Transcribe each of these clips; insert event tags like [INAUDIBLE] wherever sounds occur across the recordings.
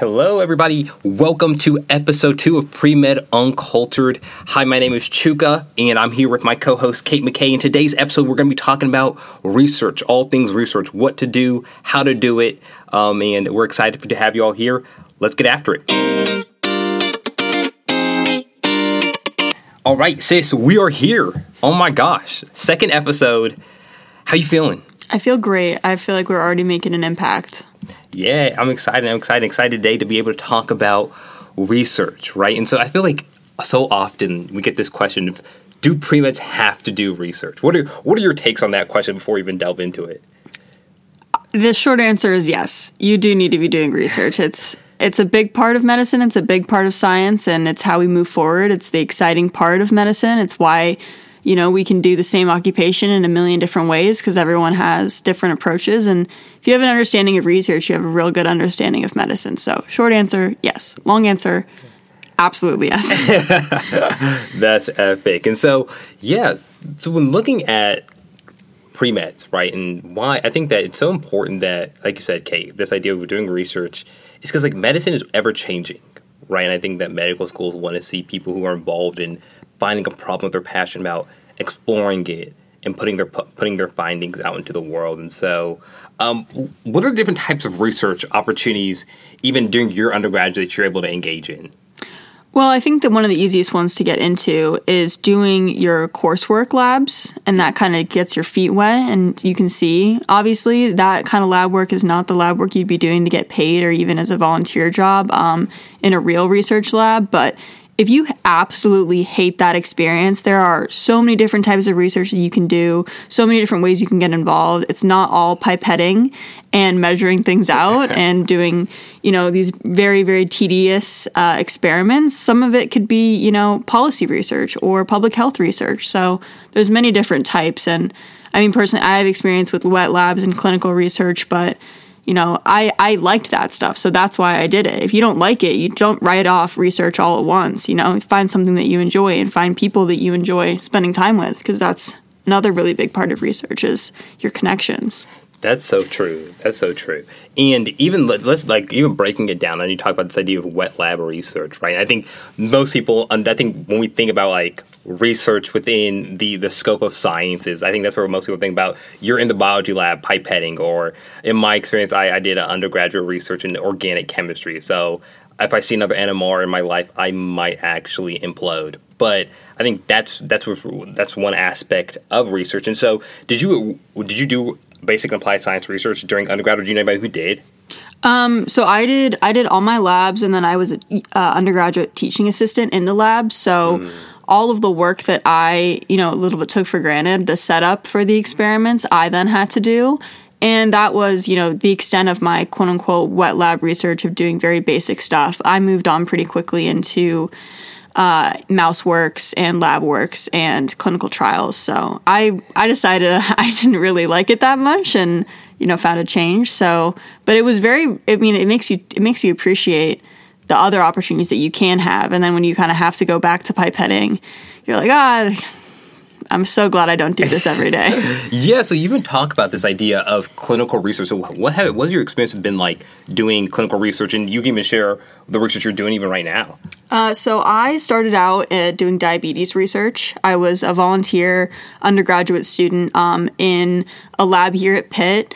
Hello, everybody. Welcome to episode two of Pre Med Uncultured. Hi, my name is Chuka, and I'm here with my co host, Kate McKay. In today's episode, we're going to be talking about research, all things research, what to do, how to do it, um, and we're excited to have you all here. Let's get after it. All right, sis, we are here. Oh my gosh, second episode. How you feeling? I feel great. I feel like we're already making an impact. Yeah, I'm excited. I'm excited. Excited today to be able to talk about research, right? And so I feel like so often we get this question of do pre-meds have to do research? What are what are your takes on that question before we even delve into it? The short answer is yes. You do need to be doing research. It's it's a big part of medicine, it's a big part of science and it's how we move forward. It's the exciting part of medicine. It's why you know, we can do the same occupation in a million different ways because everyone has different approaches. And if you have an understanding of research, you have a real good understanding of medicine. So, short answer, yes. Long answer, absolutely yes. [LAUGHS] That's epic. And so, yeah, so when looking at pre meds, right, and why I think that it's so important that, like you said, Kate, this idea of doing research is because like medicine is ever changing, right? And I think that medical schools want to see people who are involved in finding a problem they're passionate about, exploring it, and putting their putting their findings out into the world. And so, um, what are different types of research opportunities, even during your undergraduate, that you're able to engage in? Well, I think that one of the easiest ones to get into is doing your coursework labs, and that kind of gets your feet wet. And you can see, obviously, that kind of lab work is not the lab work you'd be doing to get paid or even as a volunteer job um, in a real research lab. But if you absolutely hate that experience, there are so many different types of research that you can do, so many different ways you can get involved. It's not all pipetting and measuring things [LAUGHS] out and doing, you know, these very, very tedious uh, experiments. Some of it could be, you know, policy research or public health research. So there's many different types. And I mean, personally, I have experience with wet labs and clinical research, but you know, I, I liked that stuff. So that's why I did it. If you don't like it, you don't write off research all at once. You know, find something that you enjoy and find people that you enjoy spending time with because that's another really big part of research is your connections. That's so true. That's so true. And even let's like even breaking it down, and you talk about this idea of wet lab research, right? I think most people, I think when we think about like research within the the scope of sciences, I think that's where most people think about. You're in the biology lab pipetting, or in my experience, I, I did an undergraduate research in organic chemistry. So if I see another NMR in my life, I might actually implode. But I think that's that's that's one aspect of research. And so, did you did you do basic and applied science research during undergrad, or do you know anybody who did? Um, so I did. I did all my labs, and then I was an uh, undergraduate teaching assistant in the lab. So. Mm. All of the work that I, you know, a little bit took for granted, the setup for the experiments, I then had to do. And that was, you know, the extent of my quote unquote wet lab research of doing very basic stuff. I moved on pretty quickly into uh, mouse works and lab works and clinical trials. So I I decided [LAUGHS] I didn't really like it that much and you know found a change. So but it was very I mean it makes you it makes you appreciate the other opportunities that you can have and then when you kind of have to go back to pipetting you're like ah I'm so glad I don't do this every day. [LAUGHS] yeah, so you even talk about this idea of clinical research. So what have what's your experience been like doing clinical research, and you can even share the research that you're doing even right now? Uh, so I started out uh, doing diabetes research. I was a volunteer undergraduate student um, in a lab here at Pitt.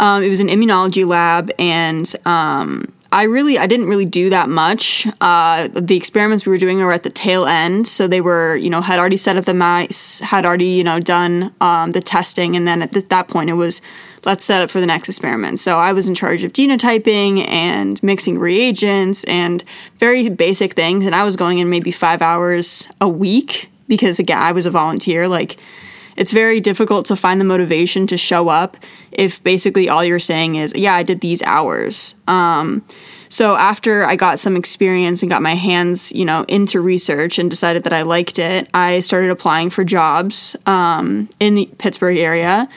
Um, it was an immunology lab, and um, I really I didn't really do that much. Uh, the experiments we were doing were at the tail end, so they were you know had already set up the mice, had already you know done um, the testing, and then at th- that point it was let's set up for the next experiment. So I was in charge of genotyping and mixing reagents and very basic things, and I was going in maybe five hours a week because again I was a volunteer like it's very difficult to find the motivation to show up if basically all you're saying is, yeah, I did these hours. Um, so after I got some experience and got my hands, you know, into research and decided that I liked it, I started applying for jobs um, in the Pittsburgh area.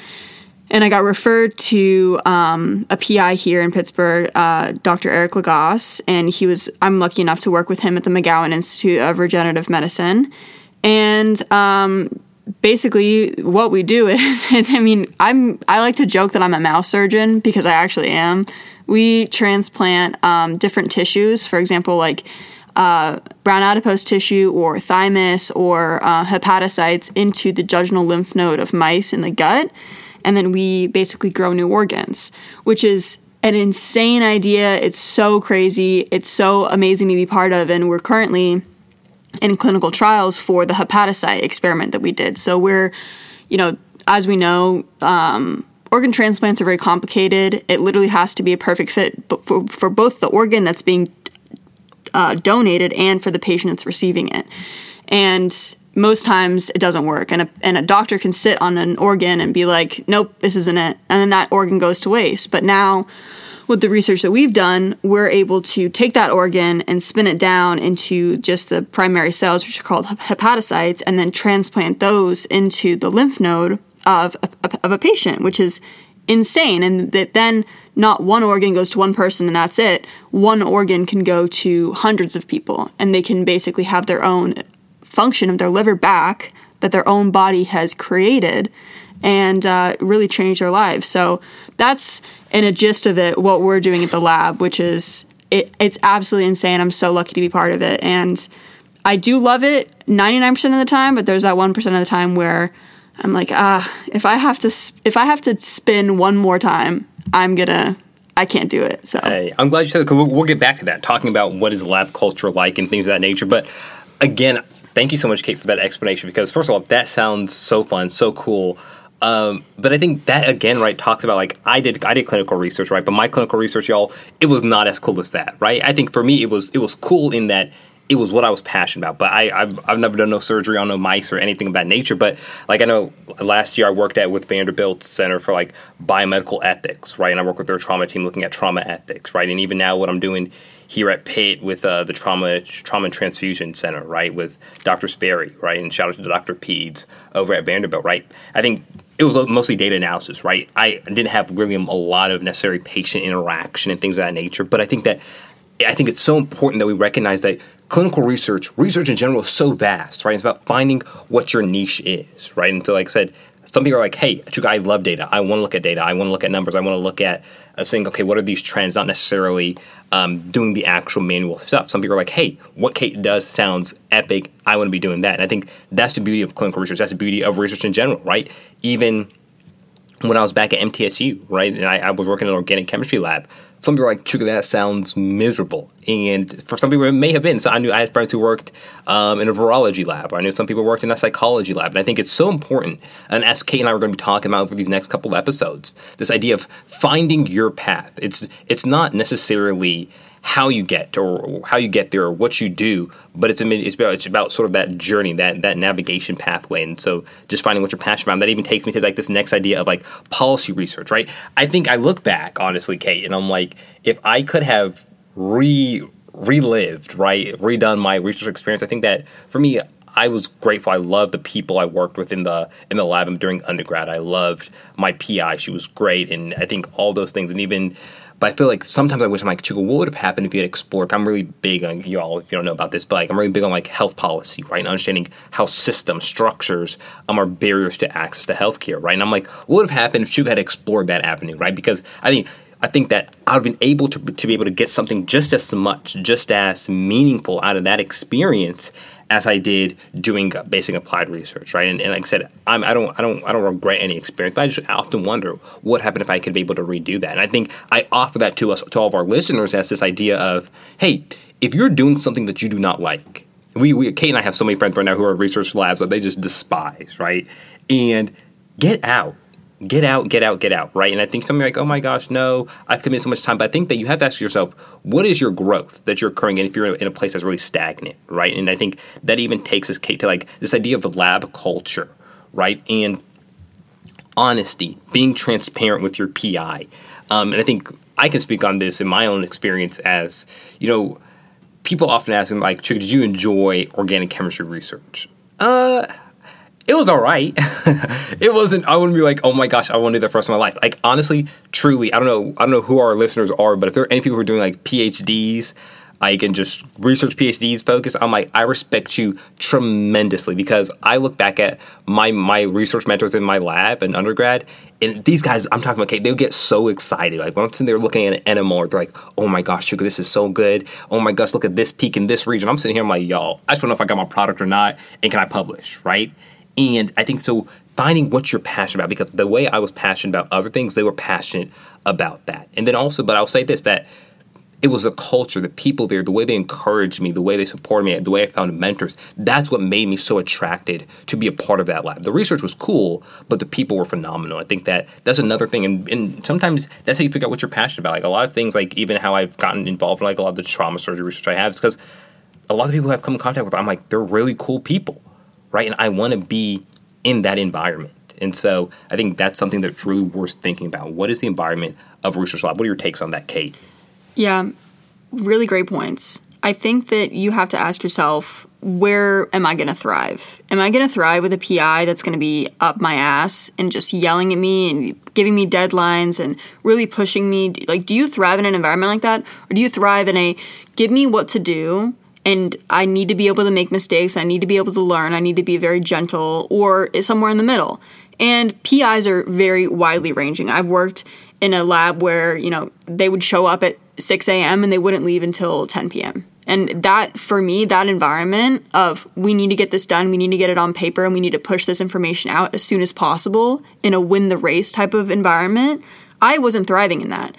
And I got referred to um, a PI here in Pittsburgh, uh, Dr. Eric Lagasse, and he was. I'm lucky enough to work with him at the McGowan Institute of Regenerative Medicine, and um, basically what we do [LAUGHS] is I mean, I'm I like to joke that I'm a mouse surgeon because I actually am. We transplant um, different tissues, for example, like uh, brown adipose tissue or thymus or uh, hepatocytes into the jejunal lymph node of mice in the gut, and then we basically grow new organs, which is an insane idea. It's so crazy. It's so amazing to be part of, and we're currently in clinical trials for the hepatocyte experiment that we did. So we're, you know, as we know, um, organ transplants are very complicated. It literally has to be a perfect fit for, for both the organ that's being uh, donated and for the patient that's receiving it. And most times it doesn't work. And a, and a doctor can sit on an organ and be like, nope, this isn't it. And then that organ goes to waste. But now, with the research that we've done, we're able to take that organ and spin it down into just the primary cells, which are called hepatocytes, and then transplant those into the lymph node of a, of a patient, which is insane. And that then not one organ goes to one person and that's it. One organ can go to hundreds of people, and they can basically have their own function of their liver back that their own body has created and uh, really change their lives. So that's in a gist of it what we're doing at the lab, which is it, it's absolutely insane. I'm so lucky to be part of it, and I do love it 99% of the time. But there's that one percent of the time where I'm like, ah, if I have to if I have to spin one more time, I'm gonna. I can't do it. So hey, I'm glad you said that because we'll, we'll get back to that, talking about what is lab culture like and things of that nature. But again, thank you so much, Kate, for that explanation. Because first of all, that sounds so fun, so cool. Um, but I think that again, right, talks about like I did I did clinical research, right? But my clinical research, y'all, it was not as cool as that, right? I think for me it was it was cool in that it was what I was passionate about. But I, I've, I've never done no surgery on no mice or anything of that nature. But like I know last year I worked at with Vanderbilt Center for like biomedical ethics, right? And I work with their trauma team looking at trauma ethics, right? And even now what I'm doing here at Pitt with uh, the trauma trauma and transfusion center, right, with Dr. Sperry, right, and shout out to Dr. Peds over at Vanderbilt, right. I think it was mostly data analysis, right? I didn't have really a lot of necessary patient interaction and things of that nature, but I think that I think it's so important that we recognize that clinical research, research in general, is so vast, right? It's about finding what your niche is, right? And so, like I said, some people are like, hey, I love data. I want to look at data. I want to look at numbers. I want to look at uh, saying, okay, what are these trends? Not necessarily um, doing the actual manual stuff. Some people are like, hey, what Kate does sounds epic. I want to be doing that. And I think that's the beauty of clinical research. That's the beauty of research in general, right? Even when I was back at MTSU, right, and I, I was working in an organic chemistry lab, some people are like, Chuka, that sounds miserable. And for some people, it may have been. So I knew I had friends who worked um, in a virology lab, or I knew some people worked in a psychology lab. And I think it's so important, and as Kate and I are going to be talking about over these next couple of episodes, this idea of finding your path. It's it's not necessarily how you get or how you get there or what you do, but it's it's about it's about sort of that journey, that that navigation pathway, and so just finding what you're passionate about. That even takes me to like this next idea of like policy research, right? I think I look back honestly, Kate, and I'm like, if I could have re relived, right, redone my research experience, I think that for me. I was grateful. I loved the people I worked with in the in the lab during undergrad. I loved my PI; she was great, and I think all those things, and even but I feel like sometimes I wish I'm like, Chuka, what would have happened if you had explored? I'm really big on you all if you don't know about this, but like I'm really big on like health policy, right? And understanding how systems, structures um, are barriers to access to healthcare, right? And I'm like, what would have happened if Chuka had explored that avenue, right? Because I think I think that I've been able to to be able to get something just as much, just as meaningful out of that experience as I did doing basic applied research, right? And, and like I said, I'm, I don't, I don't, I don't regret any experience, but I just often wonder what happened if I could be able to redo that. And I think I offer that to us, to all of our listeners, as this idea of, hey, if you're doing something that you do not like, we, we Kate and I have so many friends right now who are research labs that they just despise, right? And get out get out, get out, get out, right? And I think some are like, oh my gosh, no, I've committed so much time. But I think that you have to ask yourself, what is your growth that you're occurring in if you're in a place that's really stagnant, right? And I think that even takes us, Kate, to like this idea of lab culture, right? And honesty, being transparent with your PI. Um, and I think I can speak on this in my own experience as, you know, people often ask me, like, did you enjoy organic chemistry research? Uh, it was all right. [LAUGHS] it wasn't. I wouldn't be like, oh my gosh, I want to do that first in my life. Like honestly, truly, I don't know. I don't know who our listeners are, but if there are any people who are doing like PhDs, I can just research PhDs focus. I'm like, I respect you tremendously because I look back at my my research mentors in my lab and undergrad, and these guys, I'm talking about, okay, they'll get so excited. Like once they're looking at an NMR, they're like, oh my gosh, this is so good. Oh my gosh, look at this peak in this region. I'm sitting here, I'm like, y'all, I just want to know if I got my product or not, and can I publish, right? And I think so finding what you're passionate about because the way I was passionate about other things, they were passionate about that. And then also, but I'll say this that it was the culture, the people there, the way they encouraged me, the way they supported me, the way I found mentors. That's what made me so attracted to be a part of that lab. The research was cool, but the people were phenomenal. I think that that's another thing, and, and sometimes that's how you figure out what you're passionate about. Like a lot of things, like even how I've gotten involved in like a lot of the trauma surgery research I have, is because a lot of people I've come in contact with, I'm like, they're really cool people, right? And I want to be in that environment. And so I think that's something that's really worth thinking about. What is the environment of research lab? What are your takes on that, Kate? Yeah, really great points. I think that you have to ask yourself, where am I going to thrive? Am I going to thrive with a PI that's going to be up my ass and just yelling at me and giving me deadlines and really pushing me? Like, do you thrive in an environment like that? Or do you thrive in a give me what to do and I need to be able to make mistakes, I need to be able to learn, I need to be very gentle, or somewhere in the middle? And PIs are very widely ranging. I've worked in a lab where, you know, they would show up at 6 a.m. and they wouldn't leave until 10 p.m. And that, for me, that environment of we need to get this done, we need to get it on paper, and we need to push this information out as soon as possible in a win the race type of environment, I wasn't thriving in that.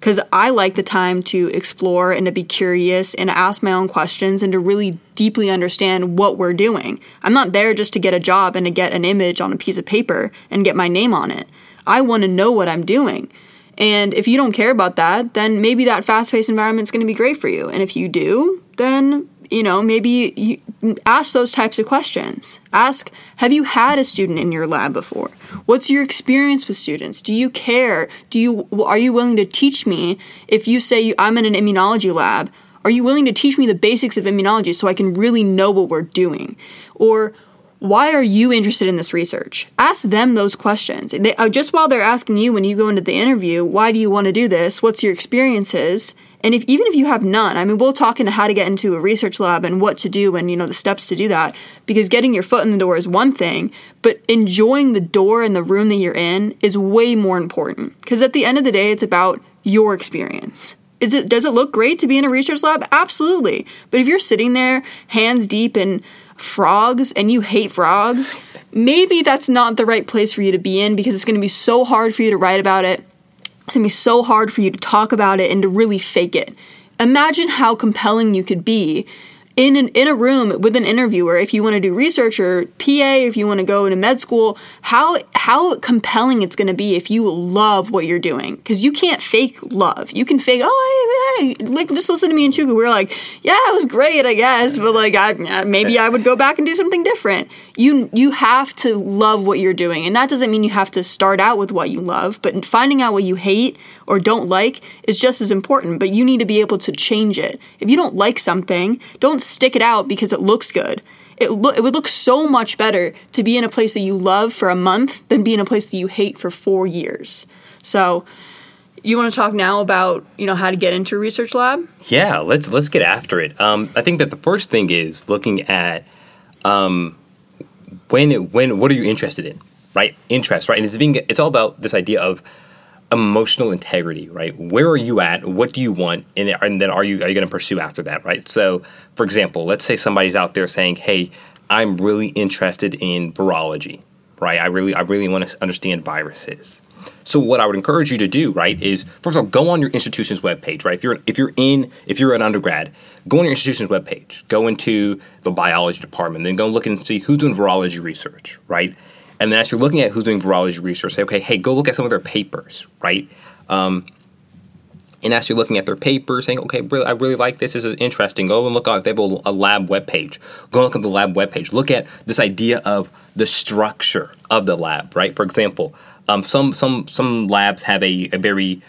Because I like the time to explore and to be curious and ask my own questions and to really deeply understand what we're doing. I'm not there just to get a job and to get an image on a piece of paper and get my name on it. I want to know what I'm doing. And if you don't care about that, then maybe that fast paced environment is going to be great for you. And if you do, then, you know, maybe you ask those types of questions. Ask, have you had a student in your lab before? What's your experience with students? Do you care? Do you are you willing to teach me if you say I'm in an immunology lab? Are you willing to teach me the basics of immunology so I can really know what we're doing? Or why are you interested in this research? Ask them those questions. They, uh, just while they're asking you when you go into the interview, why do you want to do this? What's your experiences? And if even if you have none, I mean, we'll talk into how to get into a research lab and what to do and you know the steps to do that. Because getting your foot in the door is one thing, but enjoying the door and the room that you're in is way more important. Because at the end of the day, it's about your experience. Is it does it look great to be in a research lab? Absolutely. But if you're sitting there hands deep in frogs and you hate frogs, maybe that's not the right place for you to be in because it's going to be so hard for you to write about it. It's to be so hard for you to talk about it and to really fake it. Imagine how compelling you could be in an, in a room with an interviewer. If you want to do research or PA if you want to go into med school how how compelling it's going to be if you love what you're doing. Because you can't fake love. You can fake oh hey, hey, like just listen to me and Chuka. We're like yeah it was great I guess but like I maybe I would go back and do something different you you have to love what you're doing and that doesn't mean you have to start out with what you love but finding out what you hate or don't like is just as important but you need to be able to change it if you don't like something don't stick it out because it looks good. It, lo- it would look so much better to be in a place that you love for a month than be in a place that you hate for four years. So, you want to talk now about you know how to get into a research lab? Yeah, let's let's get after it. Um, I think that the first thing is looking at um, when when what are you interested in, right? Interest, right? And it's being it's all about this idea of emotional integrity, right? Where are you at? What do you want? And, and then are you are you going to pursue after that, right? So, for example, let's say somebody's out there saying, "Hey, I'm really interested in virology, right? I really I really want to understand viruses." So what I would encourage you to do, right, is first of all, go on your institution's webpage, right? If you're if you're in if you're an undergrad, go on your institution's webpage, go into the biology department, then go look and see who's doing virology research, right? And then as you're looking at who's doing virology research, say, okay, hey, go look at some of their papers, right? Um, and as you're looking at their papers, saying, okay, really, I really like this. This is interesting. Go and look if they have a, a lab webpage. Go look at the lab webpage. Look at this idea of the structure of the lab, right? For example, um, some some some labs have a, a very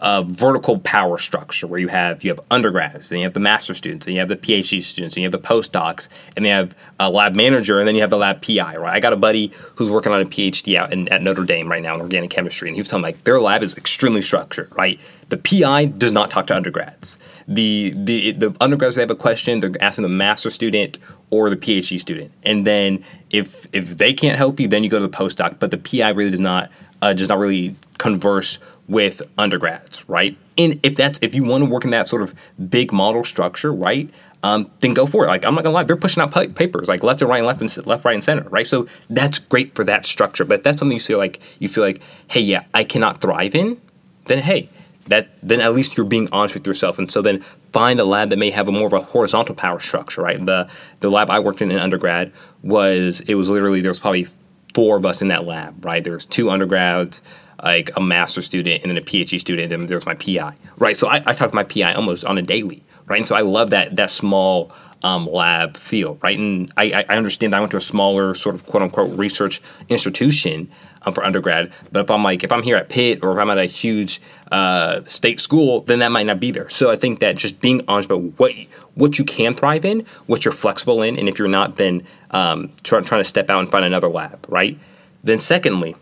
a vertical power structure where you have you have undergrads, and you have the master students, and you have the PhD students, and you have the postdocs, and then you have a lab manager, and then you have the lab PI. Right? I got a buddy who's working on a PhD out in, at Notre Dame right now in organic chemistry, and he was telling me like their lab is extremely structured. Right? The PI does not talk to undergrads. The the the undergrads they have a question, they're asking the master student or the PhD student, and then if if they can't help you, then you go to the postdoc. But the PI really does not uh, does not really converse with undergrads, right? And if that's if you want to work in that sort of big model structure, right? Um, then go for it. Like I'm not gonna lie, they're pushing out pa- papers like left and right, and left and left, right, and center, right? So that's great for that structure. But if that's something you feel like you feel like, hey, yeah, I cannot thrive in, then hey, that then at least you're being honest with yourself. And so then find a lab that may have a more of a horizontal power structure, right? The the lab I worked in in undergrad was it was literally there was probably four of us in that lab, right? There was two undergrads like a master student and then a PhD student, and then there's my PI, right? So I, I talk to my PI almost on a daily, right? And so I love that that small um, lab feel, right? And I, I understand I went to a smaller sort of quote unquote research institution um, for undergrad, but if I'm like if I'm here at Pitt or if I'm at a huge uh, state school, then that might not be there. So I think that just being honest about what what you can thrive in, what you're flexible in, and if you're not, then um, try, trying to step out and find another lab, right? Then secondly,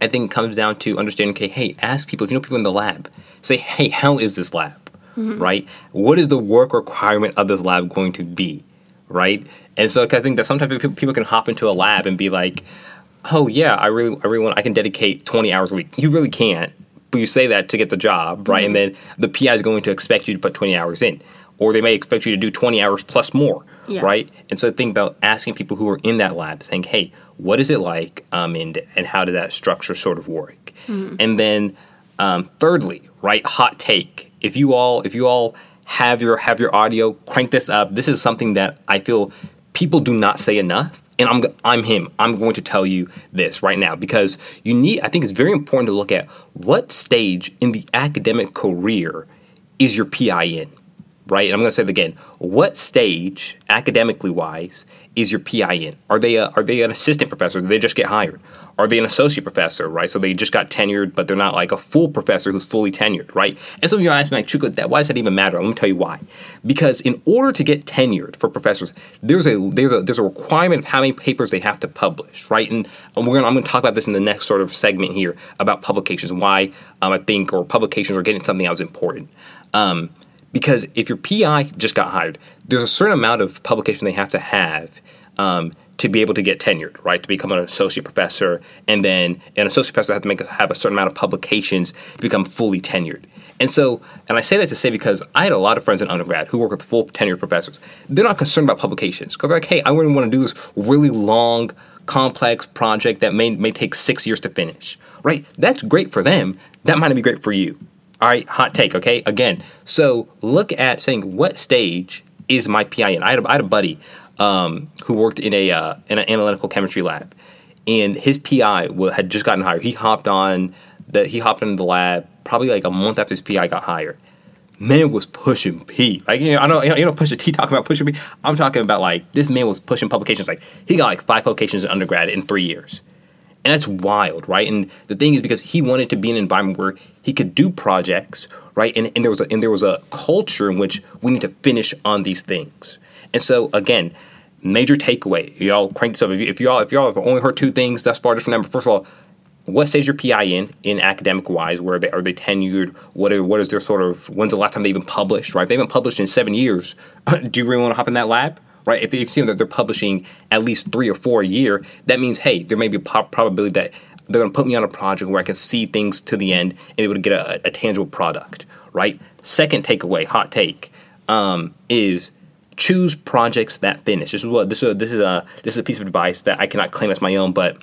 I think it comes down to understanding, okay, hey, ask people, if you know people in the lab, say, hey, how is this lab? Mm-hmm. Right? What is the work requirement of this lab going to be? Right? And so I think that sometimes people can hop into a lab and be like, oh yeah, I really, I really want, I can dedicate 20 hours a week. You really can't, but you say that to get the job, right? Mm-hmm. And then the PI is going to expect you to put 20 hours in, or they may expect you to do 20 hours plus more, yeah. right? And so think about asking people who are in that lab, saying, hey, what is it like, um, and and how did that structure sort of work? Mm-hmm. And then um, thirdly, right, hot take. If you all if you all have your have your audio, crank this up. This is something that I feel people do not say enough. And I'm I'm him. I'm going to tell you this right now because you need. I think it's very important to look at what stage in the academic career is your PI in right? And I'm going to say it again. What stage, academically wise, is your PI in? Are they a, are they an assistant professor? Did they just get hired? Are they an associate professor, right? So they just got tenured, but they're not like a full professor who's fully tenured, right? And some of you are asking like, Chuka, that, why does that even matter? Let me tell you why. Because in order to get tenured for professors, there's a there's a there's a requirement of how many papers they have to publish, right? And, and we're gonna, I'm going to talk about this in the next sort of segment here about publications, why um, I think or publications are getting something else important. Um, because if your PI just got hired, there's a certain amount of publication they have to have um, to be able to get tenured, right? To become an associate professor, and then an associate professor has to make have a certain amount of publications to become fully tenured. And so, and I say that to say because I had a lot of friends in undergrad who work with full tenured professors. They're not concerned about publications because they're like, hey, I wouldn't want to do this really long, complex project that may may take six years to finish, right? That's great for them. That might not be great for you. All right, hot take, okay? Again, so look at saying what stage is my PI in. I had a, I had a buddy um, who worked in a uh, in an analytical chemistry lab, and his PI had just gotten hired. He hopped on the he hopped into the lab probably like a month after his PI got hired. Man was pushing P. Like you know, I know you know push a T talking about pushing P. I'm talking about like this man was pushing publications. Like he got like five publications in undergrad in three years. And that's wild, right? And the thing is because he wanted to be in an environment where he could do projects, right? And, and there was a, and there was a culture in which we need to finish on these things. And so again, major takeaway. Y'all crank this up. If, you, if y'all if y'all have only heard two things thus far, just remember first of all, what stage your PI in in academic wise? Where are they are they tenured? What are, what is their sort of when's the last time they even published? Right? If they haven't published in seven years. [LAUGHS] do you really want to hop in that lab? Right? If they see that they're publishing at least three or four a year, that means hey, there may be a probability that they're going to put me on a project where I can see things to the end and be able to get a, a tangible product, right? Second takeaway, hot take, um, is choose projects that finish. This is what this is. A, this is a this is a piece of advice that I cannot claim as my own, but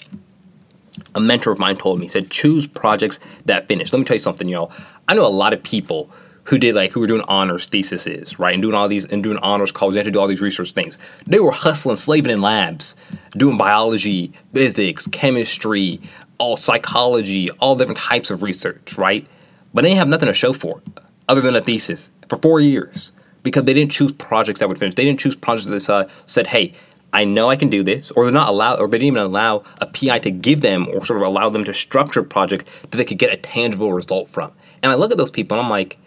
a mentor of mine told me. He said choose projects that finish. Let me tell you something, y'all. I know a lot of people who did like who were doing honors theses, right, and doing all these and doing honors calls, they had to do all these research things. They were hustling, slaving in labs, doing biology, physics, chemistry, all psychology, all different types of research, right? But they didn't have nothing to show for it other than a thesis for four years because they didn't choose projects that would finish. They didn't choose projects that uh, said, "Hey, I know I can do this," or they're not allowed, or they didn't even allow a PI to give them or sort of allow them to structure a project that they could get a tangible result from. And I look at those people and I'm like,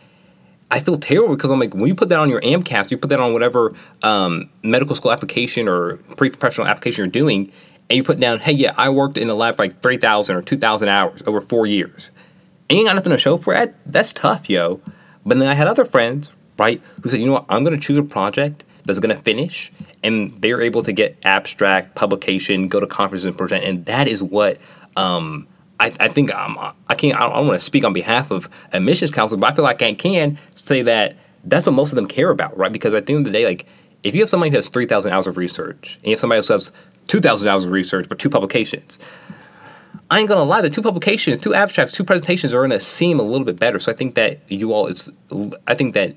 I feel terrible because I'm like, when you put that on your AMCAS, you put that on whatever um, medical school application or pre-professional application you're doing, and you put down, hey, yeah, I worked in the lab for like 3,000 or 2,000 hours over four years. And you got nothing to show for it. That's tough, yo. But then I had other friends, right, who said, you know what, I'm going to choose a project that's going to finish, and they're able to get abstract publication, go to conferences and present, and that is what um, I, I, think I'm, I can't. I don't want to speak on behalf of admissions council, but I feel like I can say that that's what most of them care about, right? Because at the end of the day, like if you have somebody who has three thousand hours of research, and you have somebody else has two thousand hours of research but two publications, I ain't gonna lie, the two publications, two abstracts, two presentations are gonna seem a little bit better. So I think that you all, it's, I think that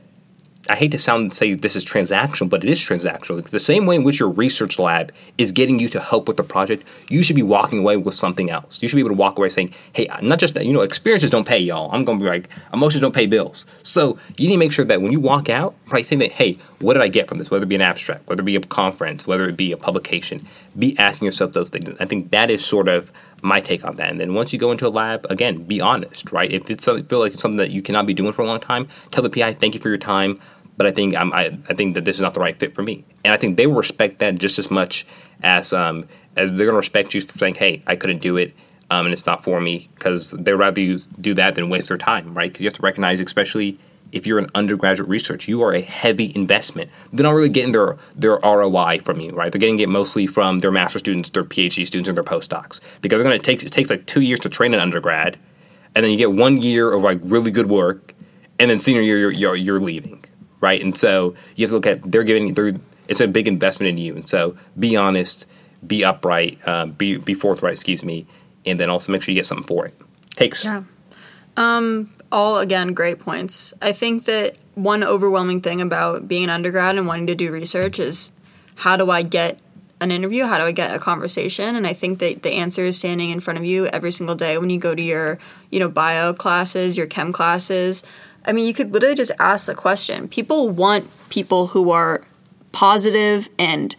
I hate to sound say this is transactional, but it is transactional. The same way in which your research lab is getting you to help with the project, you should be walking away with something else. You should be able to walk away saying, "Hey, not just you know, experiences don't pay, y'all. I'm going to be like, emotions don't pay bills." So you need to make sure that when you walk out, right, think that, "Hey, what did I get from this? Whether it be an abstract, whether it be a conference, whether it be a publication, be asking yourself those things." I think that is sort of my take on that. And then once you go into a lab, again, be honest, right? If it's feel like it's something that you cannot be doing for a long time, tell the PI, "Thank you for your time." But I think I'm, I, I think that this is not the right fit for me. And I think they will respect that just as much as um, as they're going to respect you for saying, "Hey, I couldn't do it." Um, and it's not for me because they'd rather you do that than waste their time, right? Because you have to recognize, especially if you're an undergraduate research, you are a heavy investment. They're not really getting their their ROI from you, right? They're getting it mostly from their master students, their PhD students, and their postdocs because they're going to take it takes like two years to train an undergrad, and then you get one year of like really good work, and then senior year you're, you're, you're leaving, right? And so you have to look at they're giving they're it's a big investment in you, and so be honest, be upright, um, be be forthright, excuse me, and then also make sure you get something for it. Takes yeah. Um, all again great points. I think that one overwhelming thing about being an undergrad and wanting to do research is how do I get an interview? How do I get a conversation? And I think that the answer is standing in front of you every single day when you go to your, you know, bio classes, your chem classes. I mean, you could literally just ask the question. People want people who are positive and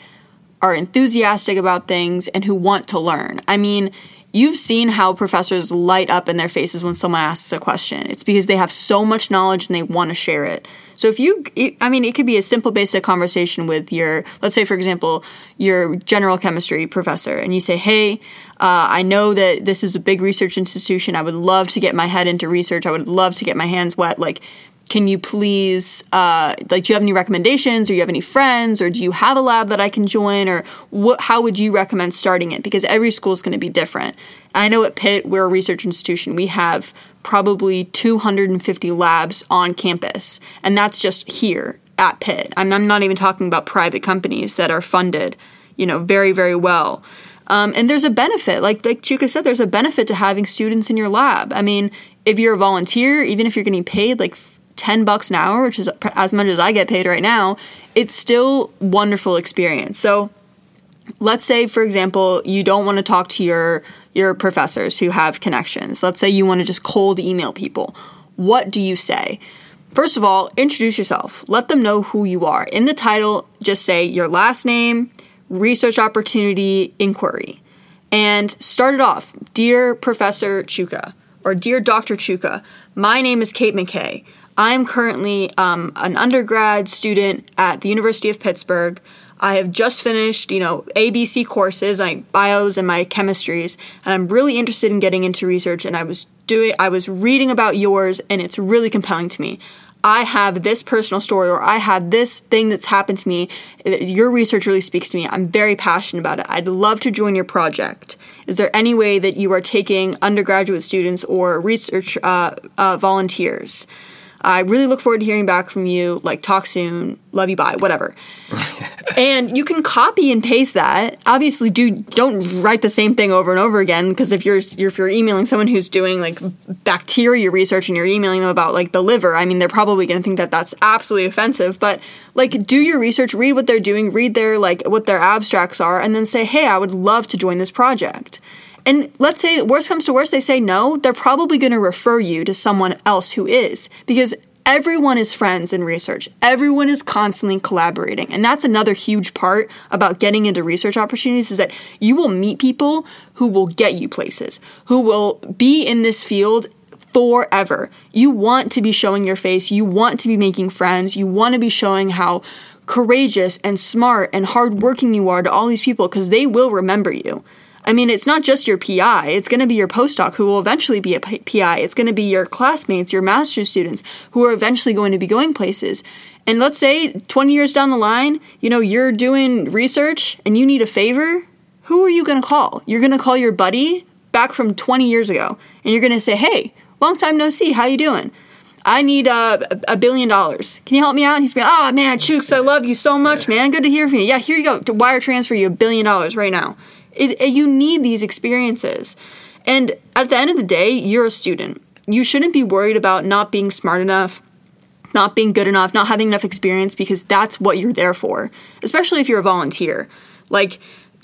are enthusiastic about things and who want to learn. I mean, you've seen how professors light up in their faces when someone asks a question. It's because they have so much knowledge and they want to share it. So if you, I mean, it could be a simple, basic conversation with your, let's say, for example, your general chemistry professor, and you say, hey, uh, I know that this is a big research institution. I would love to get my head into research. I would love to get my hands wet. Like, can you please uh, like do you have any recommendations or you have any friends or do you have a lab that i can join or what how would you recommend starting it? Because every school is going to be different. I know at pitt we're a research institution we have probably 250 labs on campus and that's just here at pitt. I'm, I'm not even talking about private companies that are funded you know very very well. Um, and there's a benefit like like chuka said there's a benefit to having students in your lab. I mean if you're a volunteer even if you're getting paid like 10 bucks an hour, which is as much as I get paid right now, it's still wonderful experience. So let's say for example, you don't want to talk to your your professors who have connections. Let's say you want to just cold email people. What do you say? First of all, introduce yourself. Let them know who you are. In the title, just say your last name, research opportunity, inquiry. And start it off. Dear Professor Chuka or Dear Dr. Chuka, my name is Kate McKay. I'm currently um, an undergrad student at the University of Pittsburgh. I have just finished, you know, ABC courses, my bios and my chemistries, and I'm really interested in getting into research. And I was doing, I was reading about yours, and it's really compelling to me. I have this personal story, or I have this thing that's happened to me. Your research really speaks to me. I'm very passionate about it. I'd love to join your project. Is there any way that you are taking undergraduate students or research uh, uh, volunteers? I really look forward to hearing back from you. Like, talk soon, love you, bye, whatever. [LAUGHS] and you can copy and paste that. Obviously, do don't write the same thing over and over again because if you're if you're emailing someone who's doing like bacteria research and you're emailing them about like the liver, I mean, they're probably going to think that that's absolutely offensive. But like, do your research, read what they're doing, read their like what their abstracts are, and then say, hey, I would love to join this project. And let's say worst comes to worst, they say no, they're probably going to refer you to someone else who is because everyone is friends in research. Everyone is constantly collaborating. And that's another huge part about getting into research opportunities is that you will meet people who will get you places, who will be in this field forever. You want to be showing your face, you want to be making friends, you want to be showing how courageous and smart and hardworking you are to all these people because they will remember you. I mean, it's not just your PI, it's going to be your postdoc who will eventually be a PI. It's going to be your classmates, your master's students who are eventually going to be going places. And let's say 20 years down the line, you know, you're doing research and you need a favor. Who are you going to call? You're going to call your buddy back from 20 years ago and you're going to say, "Hey, long time no see. How you doing?" I need uh, a billion dollars. Can you help me out? And he's like, oh man, Chooks, I love you so much, man. Good to hear from you. Yeah, here you go. To wire transfer you a billion dollars right now. It, it, you need these experiences. And at the end of the day, you're a student. You shouldn't be worried about not being smart enough, not being good enough, not having enough experience because that's what you're there for, especially if you're a volunteer. Like,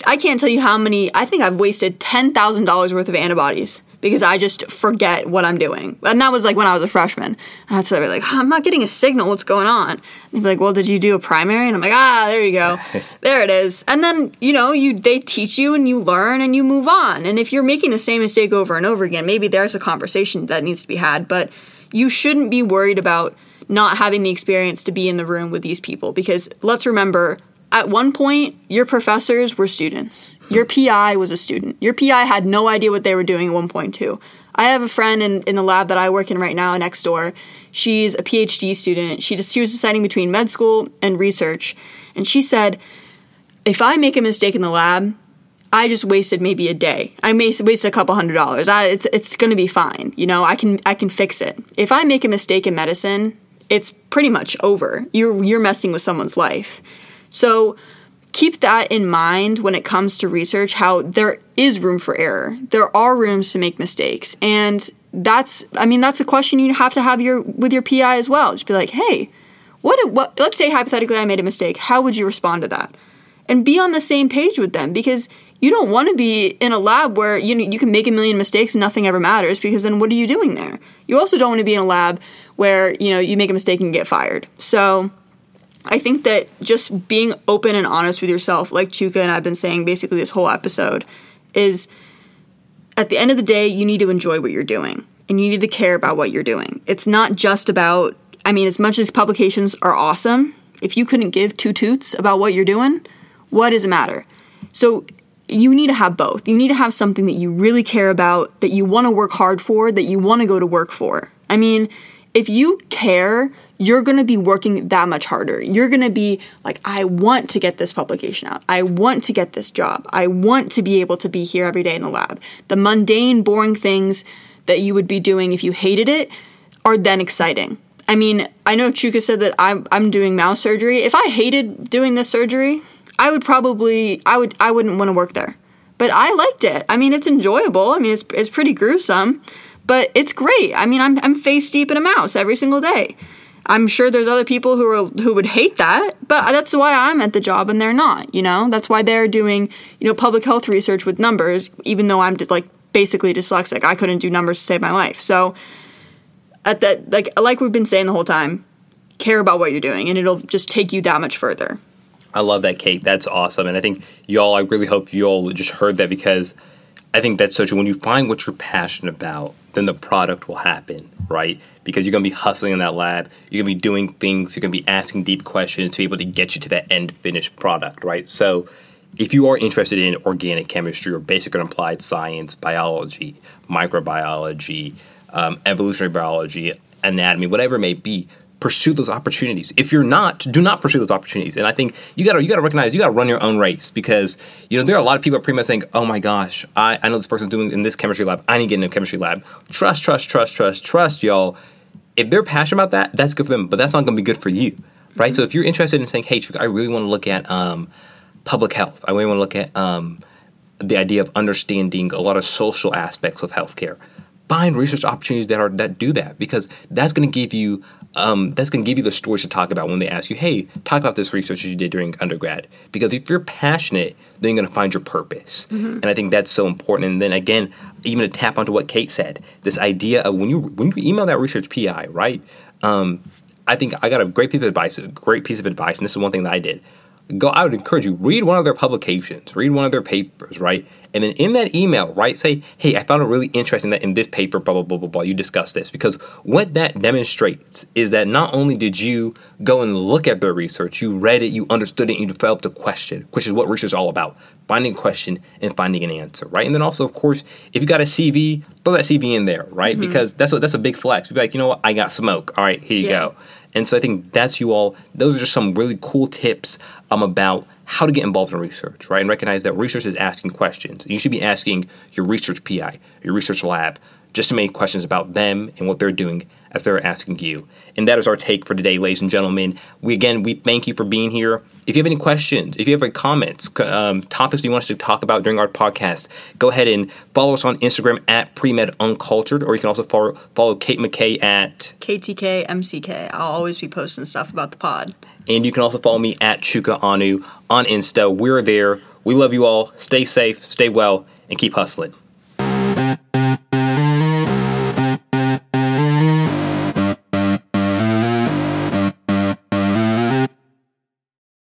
I can't tell you how many, I think I've wasted $10,000 worth of antibodies because I just forget what I'm doing. And that was like when I was a freshman. And I'd say, like, oh, I'm not getting a signal. What's going on? And they'd be like, well, did you do a primary? And I'm like, ah, there you go. [LAUGHS] there it is. And then, you know, you they teach you and you learn and you move on. And if you're making the same mistake over and over again, maybe there's a conversation that needs to be had. But you shouldn't be worried about not having the experience to be in the room with these people because let's remember at one point, your professors were students. Your PI was a student. Your PI had no idea what they were doing at one point, too. I have a friend in, in the lab that I work in right now next door. She's a PhD student. She just she was deciding between med school and research. And she said, if I make a mistake in the lab, I just wasted maybe a day. I may wasted a couple hundred dollars. I, it's it's going to be fine. You know, I can I can fix it. If I make a mistake in medicine, it's pretty much over. You're you're messing with someone's life. So keep that in mind when it comes to research how there is room for error. There are rooms to make mistakes. And that's I mean that's a question you have to have your with your PI as well. Just be like, "Hey, what what let's say hypothetically I made a mistake. How would you respond to that?" And be on the same page with them because you don't want to be in a lab where you know, you can make a million mistakes and nothing ever matters because then what are you doing there? You also don't want to be in a lab where, you know, you make a mistake and get fired. So, I think that just being open and honest with yourself, like Chuka and I've been saying basically this whole episode, is at the end of the day, you need to enjoy what you're doing and you need to care about what you're doing. It's not just about, I mean, as much as publications are awesome, if you couldn't give two toots about what you're doing, what does it matter? So you need to have both. You need to have something that you really care about, that you want to work hard for, that you want to go to work for. I mean, if you care you're going to be working that much harder. You're going to be like, I want to get this publication out. I want to get this job. I want to be able to be here every day in the lab. The mundane, boring things that you would be doing if you hated it are then exciting. I mean, I know Chuka said that I'm, I'm doing mouse surgery. If I hated doing this surgery, I would probably, I would, I wouldn't want to work there. But I liked it. I mean, it's enjoyable. I mean, it's, it's pretty gruesome, but it's great. I mean, I'm, I'm face deep in a mouse every single day. I'm sure there's other people who are who would hate that, but that's why I'm at the job and they're not, you know? That's why they're doing, you know, public health research with numbers even though I'm like basically dyslexic. I couldn't do numbers to save my life. So at that like like we've been saying the whole time, care about what you're doing and it'll just take you that much further. I love that, Kate. That's awesome. And I think y'all I really hope y'all just heard that because I think that's so true. When you find what you're passionate about, then the product will happen, right? Because you're going to be hustling in that lab. You're going to be doing things. You're going to be asking deep questions to be able to get you to that end finished product, right? So, if you are interested in organic chemistry or basic and applied science, biology, microbiology, um, evolutionary biology, anatomy, whatever it may be, pursue those opportunities. If you're not, do not pursue those opportunities. And I think you gotta you gotta recognize you gotta run your own race because you know there are a lot of people pretty much saying, "Oh my gosh, I, I know this person's doing in this chemistry lab. I need to get in a chemistry lab." Trust, trust, trust, trust, trust, y'all. If they're passionate about that, that's good for them, but that's not to be good for you, right? Mm-hmm. So if you're interested in saying, "Hey, I really want to look at um, public health. I really want to look at um, the idea of understanding a lot of social aspects of healthcare." Find research opportunities that are that do that because that's going to give you um, that's going to give you the stories to talk about when they ask you, hey, talk about this research you did during undergrad. Because if you're passionate, then you're going to find your purpose. Mm-hmm. And I think that's so important. And then again, even to tap onto what Kate said, this idea of when you when you email that research PI, right? Um, I think I got a great piece of advice, a great piece of advice, and this is one thing that I did. go I would encourage you read one of their publications, read one of their papers, right? And then in that email, right, say, hey, I found it really interesting that in this paper, blah, blah, blah, blah, blah, you discussed this. Because what that demonstrates is that not only did you go and look at their research, you read it, you understood it, you developed a question, which is what research is all about finding a question and finding an answer, right? And then also, of course, if you got a CV, throw that CV in there, right? Mm-hmm. Because that's what that's a big flex. Be like, you know what, I got smoke. All right, here you yeah. go. And so I think that's you all. Those are just some really cool tips um, about how to get involved in research, right? And recognize that research is asking questions. You should be asking your research PI, your research lab, just as many questions about them and what they're doing as they're asking you. And that is our take for today, ladies and gentlemen. We again, we thank you for being here. If you have any questions, if you have any comments, um, topics you want us to talk about during our podcast, go ahead and follow us on Instagram at Premed Uncultured, or you can also follow, follow Kate McKay at KTKMCK. I'll always be posting stuff about the pod. And you can also follow me at Chuka Onuh on Insta. We're there. We love you all. Stay safe, stay well, and keep hustling.